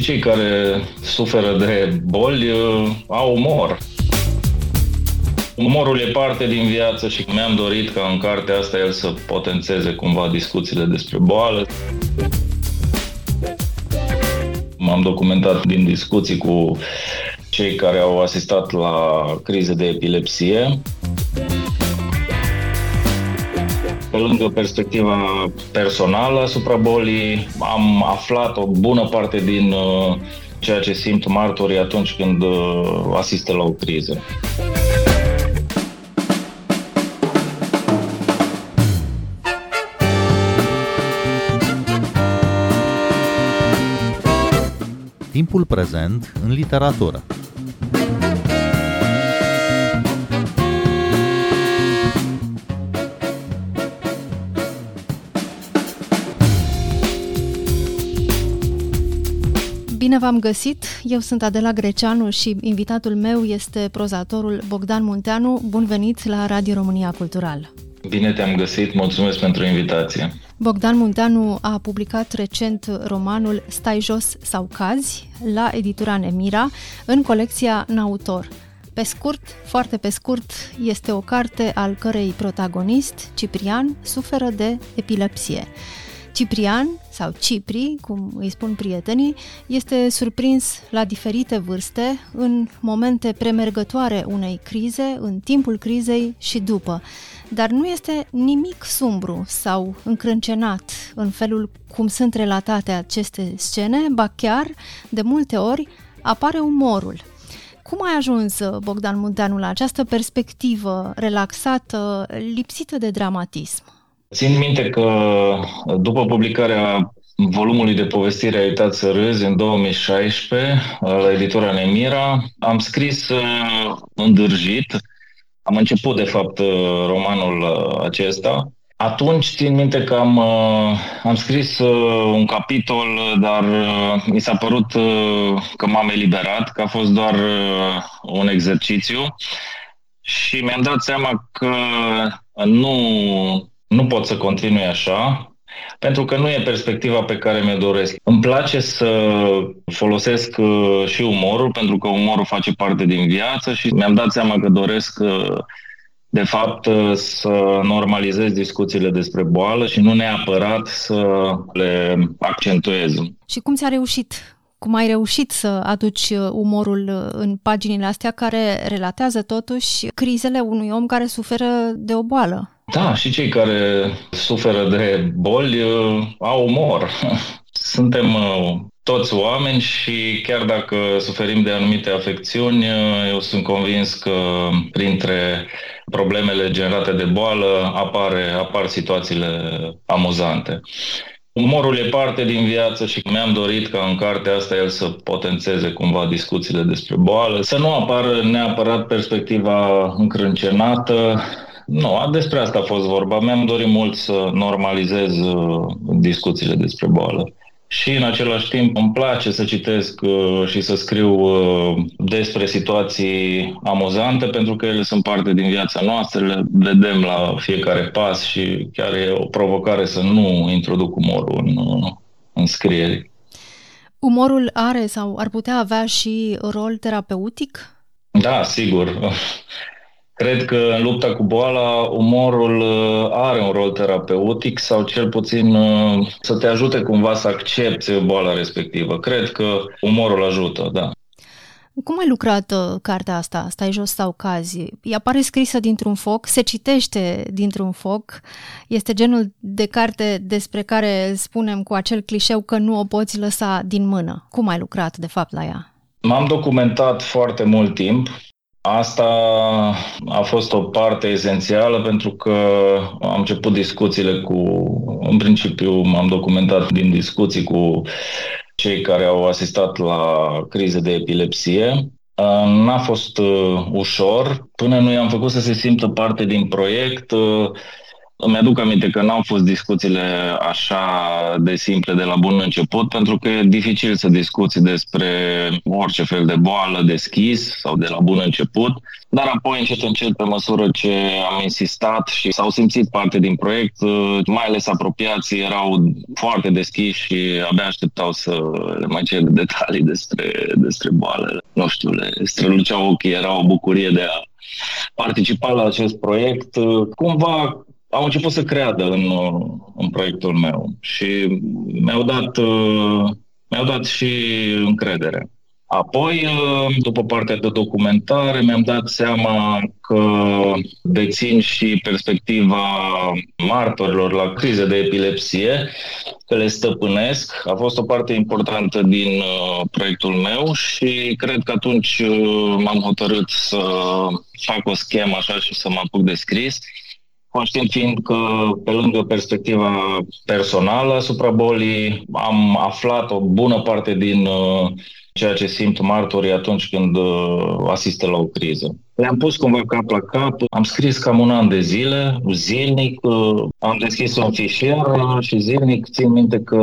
și cei care suferă de boli uh, au umor. Umorul e parte din viață și mi-am dorit ca în cartea asta el să potențeze cumva discuțiile despre boală. M-am documentat din discuții cu cei care au asistat la crize de epilepsie. Pe lângă perspectiva personală asupra bolii, am aflat o bună parte din uh, ceea ce simt martorii atunci când uh, asistă la o criză. Timpul prezent în literatură. V-am găsit! Eu sunt Adela Greceanu și invitatul meu este prozatorul Bogdan Munteanu. Bun venit la Radio România Cultural! Bine te-am găsit, mulțumesc pentru invitație! Bogdan Munteanu a publicat recent romanul Stai jos sau cazi la editura Nemira în colecția Nautor. Pe scurt, foarte pe scurt, este o carte al cărei protagonist, Ciprian, suferă de epilepsie. Ciprian, sau Cipri, cum îi spun prietenii, este surprins la diferite vârste, în momente premergătoare unei crize, în timpul crizei și după. Dar nu este nimic sumbru sau încrâncenat în felul cum sunt relatate aceste scene, ba chiar, de multe ori, apare umorul. Cum ai ajuns, Bogdan Munteanu, la această perspectivă relaxată, lipsită de dramatism? Țin minte că după publicarea volumului de povestire a uitat să râzi în 2016 la editura Nemira, am scris uh, îndârjit, am început de fapt uh, romanul uh, acesta. Atunci țin minte că am, am scris un capitol, dar mi s-a părut că m-am eliberat, că a fost doar un exercițiu și mi-am dat seama că nu nu pot să continui așa, pentru că nu e perspectiva pe care mi-o doresc. Îmi place să folosesc uh, și umorul, pentru că umorul face parte din viață și mi-am dat seama că doresc uh, de fapt uh, să normalizez discuțiile despre boală și nu neapărat să le accentuez. Și cum ți-a reușit cum ai reușit să aduci umorul în paginile astea care relatează totuși crizele unui om care suferă de o boală. Da, și cei care suferă de boli uh, au umor. Suntem uh, toți oameni și chiar dacă suferim de anumite afecțiuni, uh, eu sunt convins că printre problemele generate de boală apare, apar situațiile amuzante. Umorul e parte din viață și mi-am dorit ca în cartea asta el să potențeze cumva discuțiile despre boală, să nu apară neapărat perspectiva încrâncenată, nu, despre asta a fost vorba. Mi-am dorit mult să normalizez uh, discuțiile despre boală. Și în același timp îmi place să citesc uh, și să scriu uh, despre situații amuzante pentru că ele sunt parte din viața noastră, le vedem la fiecare pas și chiar e o provocare să nu introduc umorul în, în scrieri. Umorul are sau ar putea avea și rol terapeutic? Da, sigur. Cred că în lupta cu boala, umorul uh, are un rol terapeutic sau cel puțin uh, să te ajute cumva să accepti boala respectivă. Cred că umorul ajută, da. Cum ai lucrat uh, cartea asta? Stai jos sau cazi? Ea pare scrisă dintr-un foc, se citește dintr-un foc. Este genul de carte despre care spunem cu acel clișeu că nu o poți lăsa din mână. Cum ai lucrat, de fapt, la ea? M-am documentat foarte mult timp Asta a fost o parte esențială pentru că am început discuțiile cu, în principiu m-am documentat din discuții cu cei care au asistat la crize de epilepsie. N-a fost uh, ușor, până nu i-am făcut să se simtă parte din proiect, uh, Îmi aduc aminte că n-au fost discuțiile așa de simple de la bun început, pentru că e dificil să discuți despre orice fel de boală deschis sau de la bun început, dar apoi încet încet, pe măsură ce am insistat și s-au simțit parte din proiect, mai ales apropiații erau foarte deschiși și abia așteptau să le mai cer detalii despre, despre boală. Nu știu, le străluceau ochii, era o bucurie de a participa la acest proiect. Cumva au început să creadă în, în proiectul meu și mi-au dat, mi-au dat și încredere. Apoi, după partea de documentare, mi-am dat seama că dețin și perspectiva martorilor la crize de epilepsie, că le stăpânesc. A fost o parte importantă din uh, proiectul meu și cred că atunci uh, m-am hotărât să fac o schemă așa și să mă apuc de scris conștient fiind că, pe lângă perspectiva personală asupra bolii, am aflat o bună parte din uh, ceea ce simt martorii atunci când uh, asistă la o criză. Le-am pus cumva cap la cap, am scris cam un an de zile, zilnic, uh, am deschis un fișier și zilnic țin minte că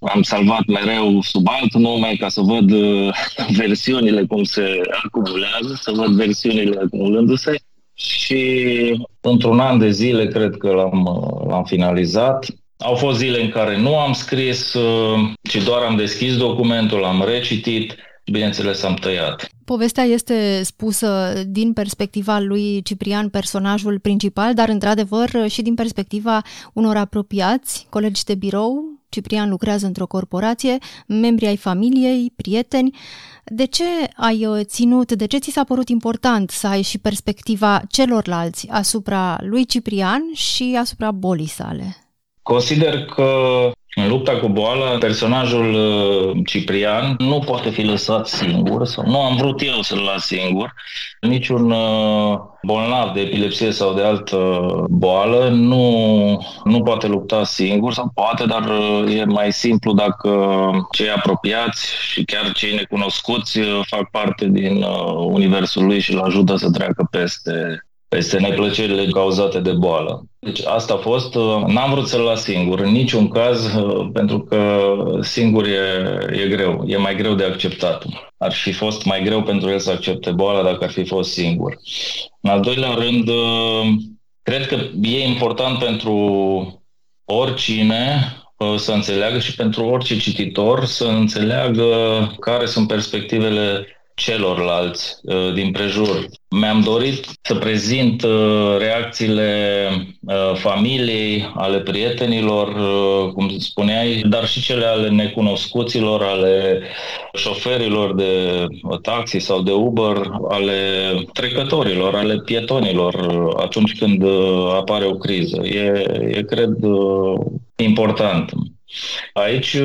am salvat mereu sub alt nume ca să văd versiunile cum se acumulează, să văd versiunile acumulându-se și într-un an de zile cred că l-am, l-am finalizat. Au fost zile în care nu am scris, uh, ci doar am deschis documentul, am recitit, bineînțeles am tăiat. Povestea este spusă din perspectiva lui Ciprian, personajul principal, dar într-adevăr și din perspectiva unor apropiați, colegi de birou. Ciprian lucrează într-o corporație, membri ai familiei, prieteni. De ce ai uh, ținut, de ce ți s-a părut important să ai și perspectiva celorlalți asupra lui Ciprian și asupra bolii sale? Consider că în lupta cu boala, personajul uh, Ciprian nu poate fi lăsat singur, sau nu am vrut eu să-l las singur. Niciun uh, bolnav de epilepsie sau de altă boală nu, nu poate lupta singur, sau poate, dar uh, e mai simplu dacă cei apropiați și chiar cei necunoscuți fac parte din universul lui și îl ajută să treacă peste peste neplăcerile cauzate de boală. Deci asta a fost, uh, n-am vrut să-l las singur, în niciun caz, uh, pentru că singur e, e greu, e mai greu de acceptat. Ar fi fost mai greu pentru el să accepte boala dacă ar fi fost singur. În al doilea rând, uh, cred că e important pentru oricine să înțeleagă și pentru orice cititor să înțeleagă care sunt perspectivele celorlalți uh, din prejur. Mi-am dorit să prezint uh, reacțiile uh, familiei, ale prietenilor, cum spuneai, dar și cele ale necunoscuților, ale șoferilor de taxi sau de Uber, ale trecătorilor, ale pietonilor atunci când apare o criză. E, e cred, important. Aici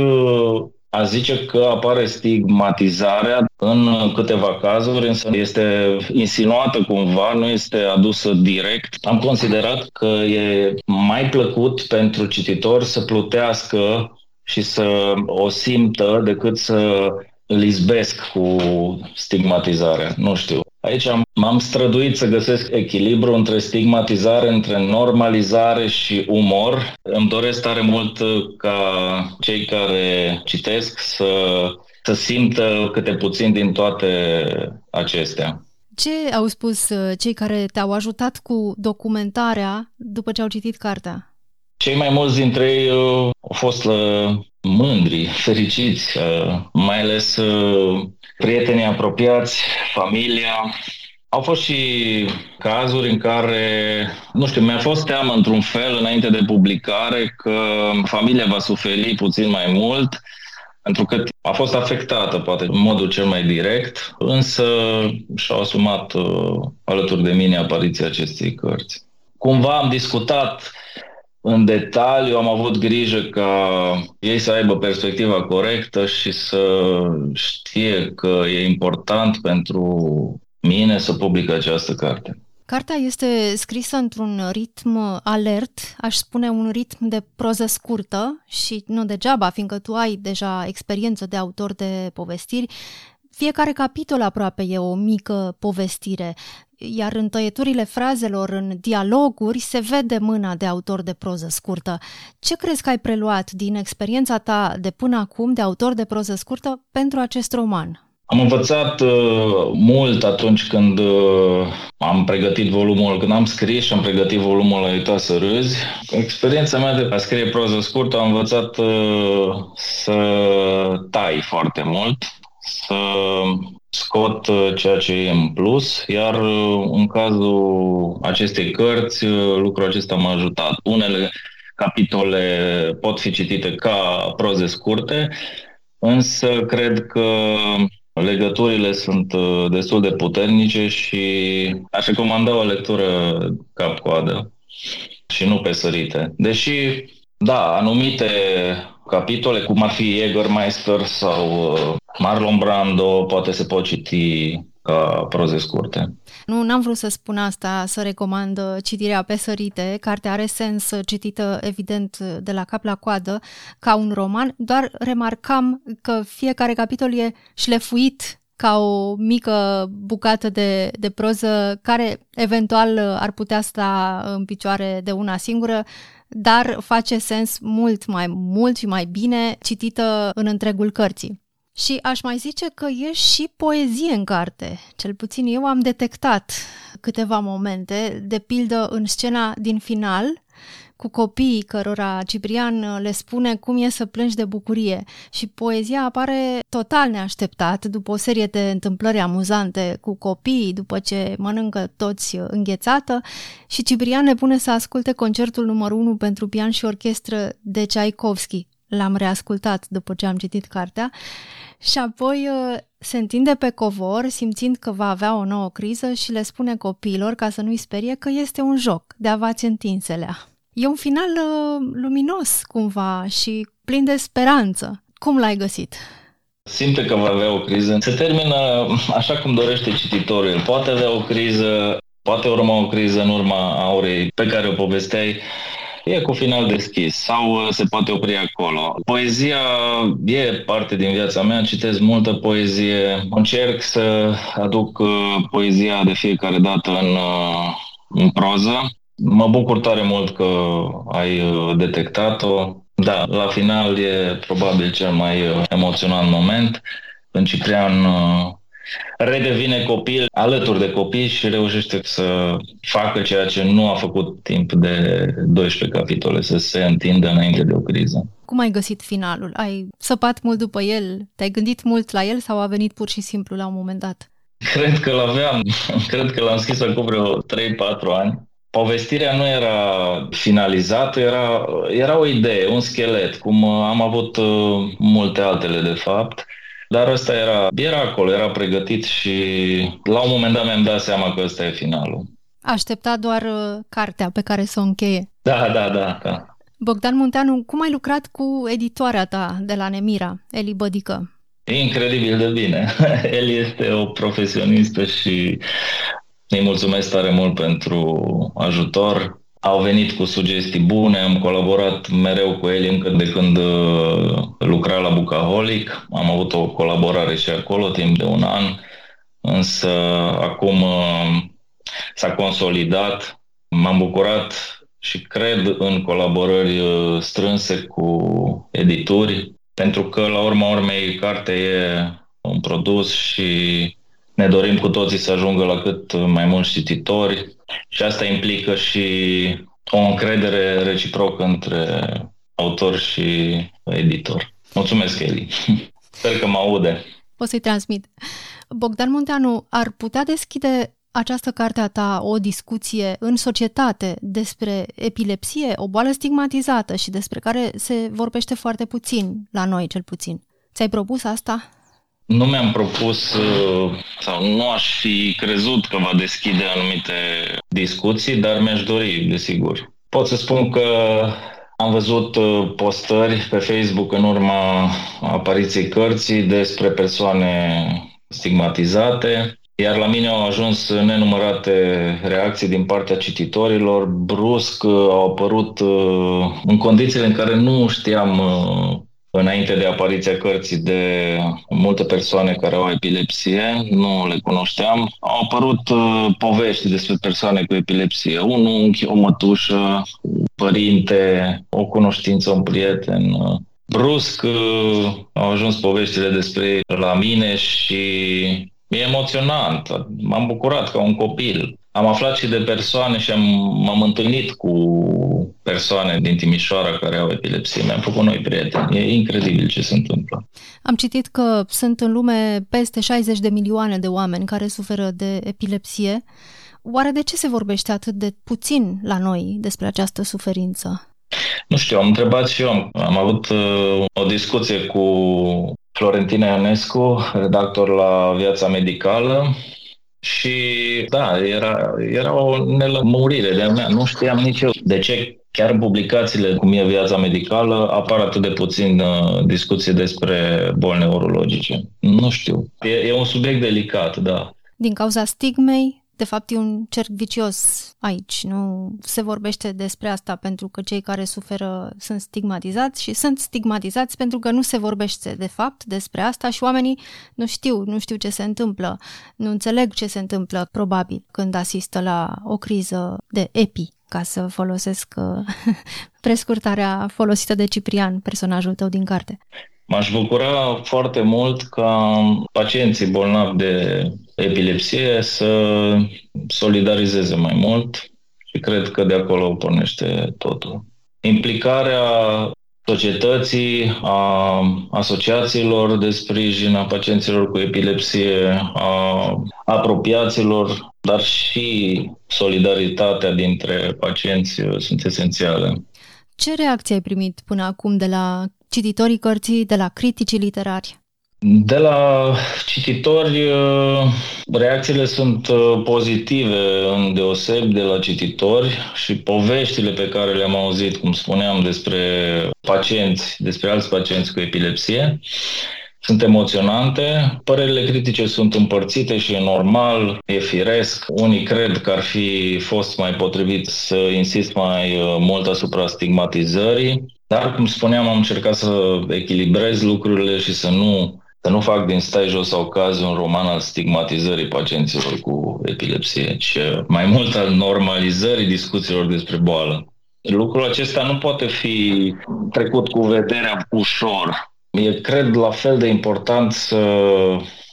a zice că apare stigmatizarea în câteva cazuri, însă este insinuată cumva, nu este adusă direct. Am considerat că e mai plăcut pentru cititor să plutească și să o simtă decât să îl izbesc cu stigmatizarea. Nu știu. Aici am, m-am străduit să găsesc echilibru între stigmatizare, între normalizare și umor. Îmi doresc tare mult ca cei care citesc să, să simtă câte puțin din toate acestea. Ce au spus uh, cei care te-au ajutat cu documentarea după ce au citit cartea? Cei mai mulți dintre ei uh, au fost uh, mândri, fericiți, uh, mai ales uh, prietenii apropiați, familia. Au fost și cazuri în care, nu știu, mi-a fost teamă într-un fel înainte de publicare că familia va suferi puțin mai mult, pentru că a fost afectată, poate, în modul cel mai direct, însă și-au asumat uh, alături de mine apariția acestei cărți. Cumva am discutat în detaliu, am avut grijă ca ei să aibă perspectiva corectă și să știe că e important pentru mine să public această carte. Cartea este scrisă într-un ritm alert, aș spune un ritm de proză scurtă și nu degeaba, fiindcă tu ai deja experiență de autor de povestiri, fiecare capitol aproape e o mică povestire, iar în tăieturile frazelor, în dialoguri, se vede mâna de autor de proză scurtă. Ce crezi că ai preluat din experiența ta de până acum de autor de proză scurtă pentru acest roman? Am învățat uh, mult atunci când uh, am pregătit volumul, când am scris și am pregătit volumul la Uita să râzi. Experiența mea de a scrie proză scurtă am învățat uh, să tai foarte mult, să scot uh, ceea ce e în plus, iar uh, în cazul acestei cărți, uh, lucrul acesta m-a ajutat. Unele capitole pot fi citite ca proze scurte, însă cred că legăturile sunt destul de puternice și aș recomanda o lectură cap-coadă și nu pe sărite. Deși, da, anumite capitole, cum ar fi Jägermeister sau Marlon Brando poate se pot citi ca proze scurte. Nu, n-am vrut să spun asta, să recomand uh, citirea pe sărite. Cartea are sens uh, citită, evident, uh, de la cap la coadă, ca un roman, doar remarcam că fiecare capitol e șlefuit ca o mică bucată de, de proză care eventual ar putea sta în picioare de una singură, dar face sens mult mai mult și mai bine citită în întregul cărții. Și aș mai zice că e și poezie în carte. Cel puțin eu am detectat câteva momente, de pildă în scena din final, cu copiii cărora Ciprian le spune cum e să plângi de bucurie și poezia apare total neașteptat după o serie de întâmplări amuzante cu copiii după ce mănâncă toți înghețată și Ciprian le pune să asculte concertul numărul 1 pentru pian și orchestră de Tchaikovsky. L-am reascultat după ce am citit cartea și apoi uh, se întinde pe covor, simțind că va avea o nouă criză și le spune copiilor, ca să nu-i sperie, că este un joc de avați întinselea. E un final uh, luminos, cumva, și plin de speranță. Cum l-ai găsit? Simte că va avea o criză. Se termină așa cum dorește cititorul. Poate avea o criză, poate urma o criză în urma aurei pe care o povesteai e cu final deschis sau uh, se poate opri acolo. Poezia e parte din viața mea, citesc multă poezie, încerc să aduc uh, poezia de fiecare dată în, uh, în proză. Mă bucur tare mult că ai detectat-o. Da, la final e probabil cel mai emoționant moment. În Ciprian redevine copil alături de copii și reușește să facă ceea ce nu a făcut timp de 12 capitole, să se întindă înainte de o criză. Cum ai găsit finalul? Ai săpat mult după el? Te-ai gândit mult la el sau a venit pur și simplu la un moment dat? Cred că l-aveam. Cred că l-am scris acum vreo 3-4 ani. Povestirea nu era finalizată, era, era o idee, un schelet, cum am avut uh, multe altele de fapt. Dar ăsta era, era acolo, era pregătit și la un moment dat mi-am dat seama că ăsta e finalul. Aștepta doar uh, cartea pe care să o încheie. Da, da, da, da. Bogdan Munteanu, cum ai lucrat cu editoarea ta de la Nemira, Eli Bădică? Incredibil de bine. Eli este o profesionistă și îi mulțumesc tare mult pentru ajutor au venit cu sugestii bune, am colaborat mereu cu el încă de când uh, lucra la Bucaholic. Am avut o colaborare și acolo timp de un an, însă acum uh, s-a consolidat. M-am bucurat și cred în colaborări uh, strânse cu edituri, pentru că la urma urmei cartea e un produs și ne dorim cu toții să ajungă la cât mai mulți cititori și asta implică și o încredere reciprocă între autor și editor. Mulțumesc, Eli. Sper că mă aude. O să-i transmit. Bogdan Munteanu, ar putea deschide această carte a ta o discuție în societate despre epilepsie, o boală stigmatizată și despre care se vorbește foarte puțin, la noi cel puțin. Ți-ai propus asta? Nu mi-am propus uh, sau nu aș fi crezut că va deschide anumite discuții, dar mi-aș dori, desigur. Pot să spun că am văzut uh, postări pe Facebook în urma apariției cărții despre persoane stigmatizate, iar la mine au ajuns nenumărate reacții din partea cititorilor. Brusc uh, au apărut în condițiile în care nu știam înainte de apariția cărții de multe persoane care au epilepsie, nu le cunoșteam. Au apărut uh, povești despre persoane cu epilepsie, un unchi, o mătușă, un părinte, o cunoștință, un prieten. Brusc uh, au ajuns poveștile despre ei la mine și e emoționant. M-am bucurat ca un copil. Am aflat și de persoane și am, m-am întâlnit cu persoane din Timișoara care au epilepsie. Mi-am făcut noi prieteni. E incredibil ce se întâmplă. Am citit că sunt în lume peste 60 de milioane de oameni care suferă de epilepsie. Oare de ce se vorbește atât de puțin la noi despre această suferință? Nu știu, am întrebat și eu. Am avut uh, o discuție cu Florentina Ionescu, redactor la Viața Medicală, și da, era, era o nelămurire de mea. Nu știam nici eu de ce chiar publicațiile cum e viața medicală apar atât de puțin uh, discuții despre boli neurologice. Nu știu. E, e un subiect delicat, da. Din cauza stigmei, de fapt, e un cerc vicios aici. Nu se vorbește despre asta pentru că cei care suferă sunt stigmatizați și sunt stigmatizați pentru că nu se vorbește de fapt despre asta și oamenii nu știu, nu știu ce se întâmplă, nu înțeleg ce se întâmplă probabil când asistă la o criză de epi ca să folosesc uh, prescurtarea folosită de Ciprian, personajul tău din carte. M-aș bucura foarte mult ca pacienții bolnavi de epilepsie să solidarizeze mai mult și cred că de acolo pornește totul. Implicarea societății, a asociațiilor de sprijin a pacienților cu epilepsie, a apropiaților, dar și solidaritatea dintre pacienți sunt esențiale. Ce reacție ai primit până acum de la cititorii cărții, de la criticii literari? De la cititori, uh, reacțiile sunt uh, pozitive în deoseb de la cititori și poveștile pe care le-am auzit, cum spuneam, despre pacienți, despre alți pacienți cu epilepsie, sunt emoționante. Părerile critice sunt împărțite și e normal, e firesc. Unii cred că ar fi fost mai potrivit să insist mai uh, mult asupra stigmatizării, dar, cum spuneam, am încercat să echilibrez lucrurile și să nu să nu fac din stai jos sau caz un roman al stigmatizării pacienților cu epilepsie, ci mai mult al normalizării discuțiilor despre boală. Lucrul acesta nu poate fi trecut cu vederea ușor. E, cred, la fel de important să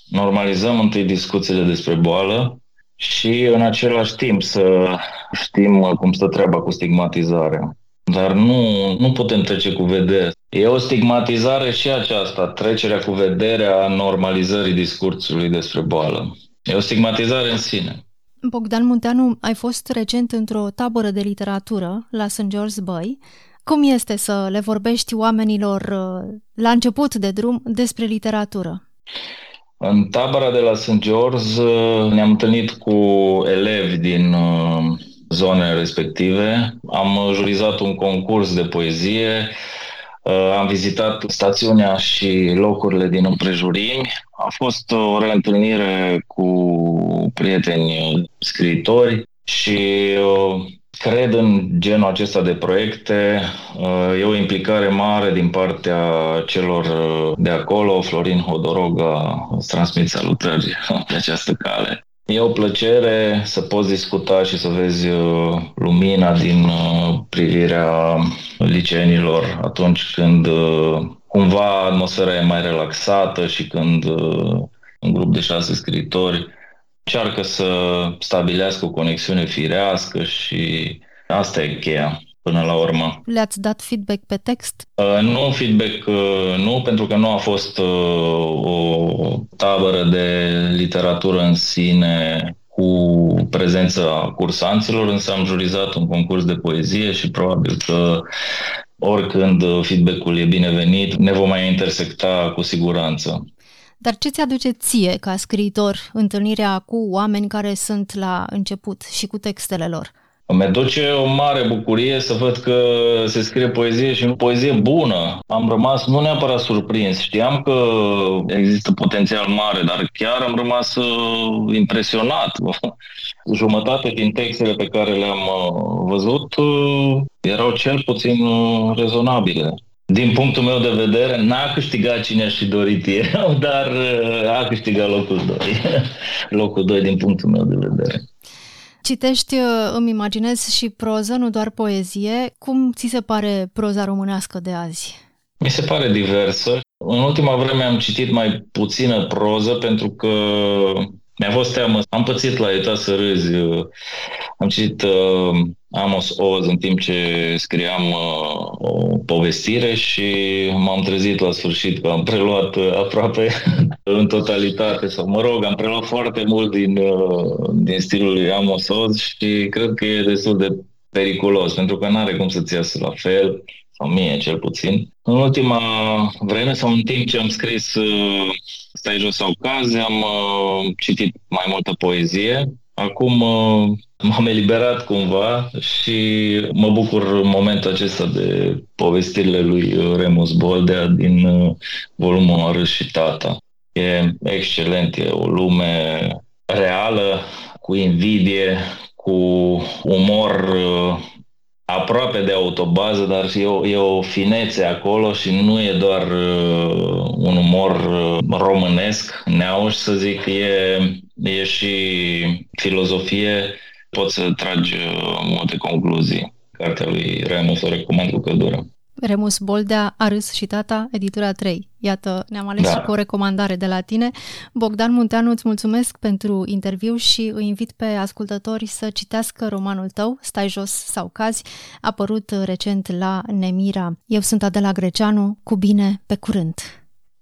normalizăm întâi discuțiile despre boală și în același timp să știm cum stă treaba cu stigmatizarea. Dar nu, nu putem trece cu vedere. E o stigmatizare și aceasta, trecerea cu vederea a normalizării discursului despre boală. E o stigmatizare în sine. Bogdan Munteanu, ai fost recent într-o tabără de literatură la St. George's Bay. Cum este să le vorbești oamenilor uh, la început de drum despre literatură? În tabăra de la St. George uh, ne-am întâlnit cu elevi din uh, zonele respective. Am jurizat un concurs de poezie, uh, am vizitat stațiunea și locurile din împrejurimi. A fost o reîntâlnire cu prieteni scriitori și uh, cred în genul acesta de proiecte. Uh, e o implicare mare din partea celor de acolo. Florin Hodoroga îți transmit salutări pe această cale. E o plăcere să poți discuta și să vezi uh, lumina din uh, privirea liceenilor atunci când uh, cumva atmosfera e mai relaxată și când un grup de șase scriitori încearcă să stabilească o conexiune firească și asta e cheia până la urmă. Le-ați dat feedback pe text? Uh, nu feedback, uh, nu, pentru că nu a fost uh, o tabără de literatură în sine cu prezența cursanților, însă am jurizat un concurs de poezie și probabil că oricând feedback-ul e binevenit, ne vom mai intersecta cu siguranță. Dar ce ți aduce ție, ca scriitor, întâlnirea cu oameni care sunt la început și cu textele lor? Îmi aduce o mare bucurie să văd că se scrie poezie și poezie bună. Am rămas nu neapărat surprins. Știam că există potențial mare, dar chiar am rămas uh, impresionat. Jumătate din textele pe care le-am uh, văzut uh, erau cel puțin rezonabile. din punctul meu de vedere, n-a câștigat cine aș fi dorit eu, dar uh, a câștigat locul 2. locul 2 din punctul meu de vedere. Citești, uh, îmi imaginez, și proză, nu doar poezie. Cum ți se pare proza românească de azi? Mi se pare diversă. În ultima vreme am citit mai puțină proză pentru că mi-a fost teamă. Am pățit la etat să râzi. Am citit uh, Amos Oz în timp ce scriam uh, o povestire și m-am trezit la sfârșit că am preluat uh, aproape în totalitate, sau mă rog, am preluat foarte mult din, uh, din stilul lui Amos Oz și cred că e destul de periculos, pentru că nu are cum să-ți iasă la fel sau mie cel puțin. În ultima vreme sau în timp ce am scris uh, Stai jos sau caze, am uh, citit mai multă poezie. Acum uh, m-am eliberat cumva și mă bucur în momentul acesta de povestirile lui Remus Boldea din uh, volumul Arâs și Tata. E excelent, e o lume reală, cu invidie, cu umor uh, aproape de autobază, dar e o, e o finețe acolo și nu e doar uh, un umor uh, românesc, neauș să zic, e, e și filozofie, poți să tragi uh, multe concluzii. Cartea lui Remus o recomand cu căldură. Remus Boldea, a râs și tata, editura 3. Iată, ne-am ales da. și cu o recomandare de la tine. Bogdan Munteanu, îți mulțumesc pentru interviu și îi invit pe ascultători să citească romanul tău, Stai jos sau cazi, apărut recent la Nemira. Eu sunt Adela Greceanu, cu bine, pe curând!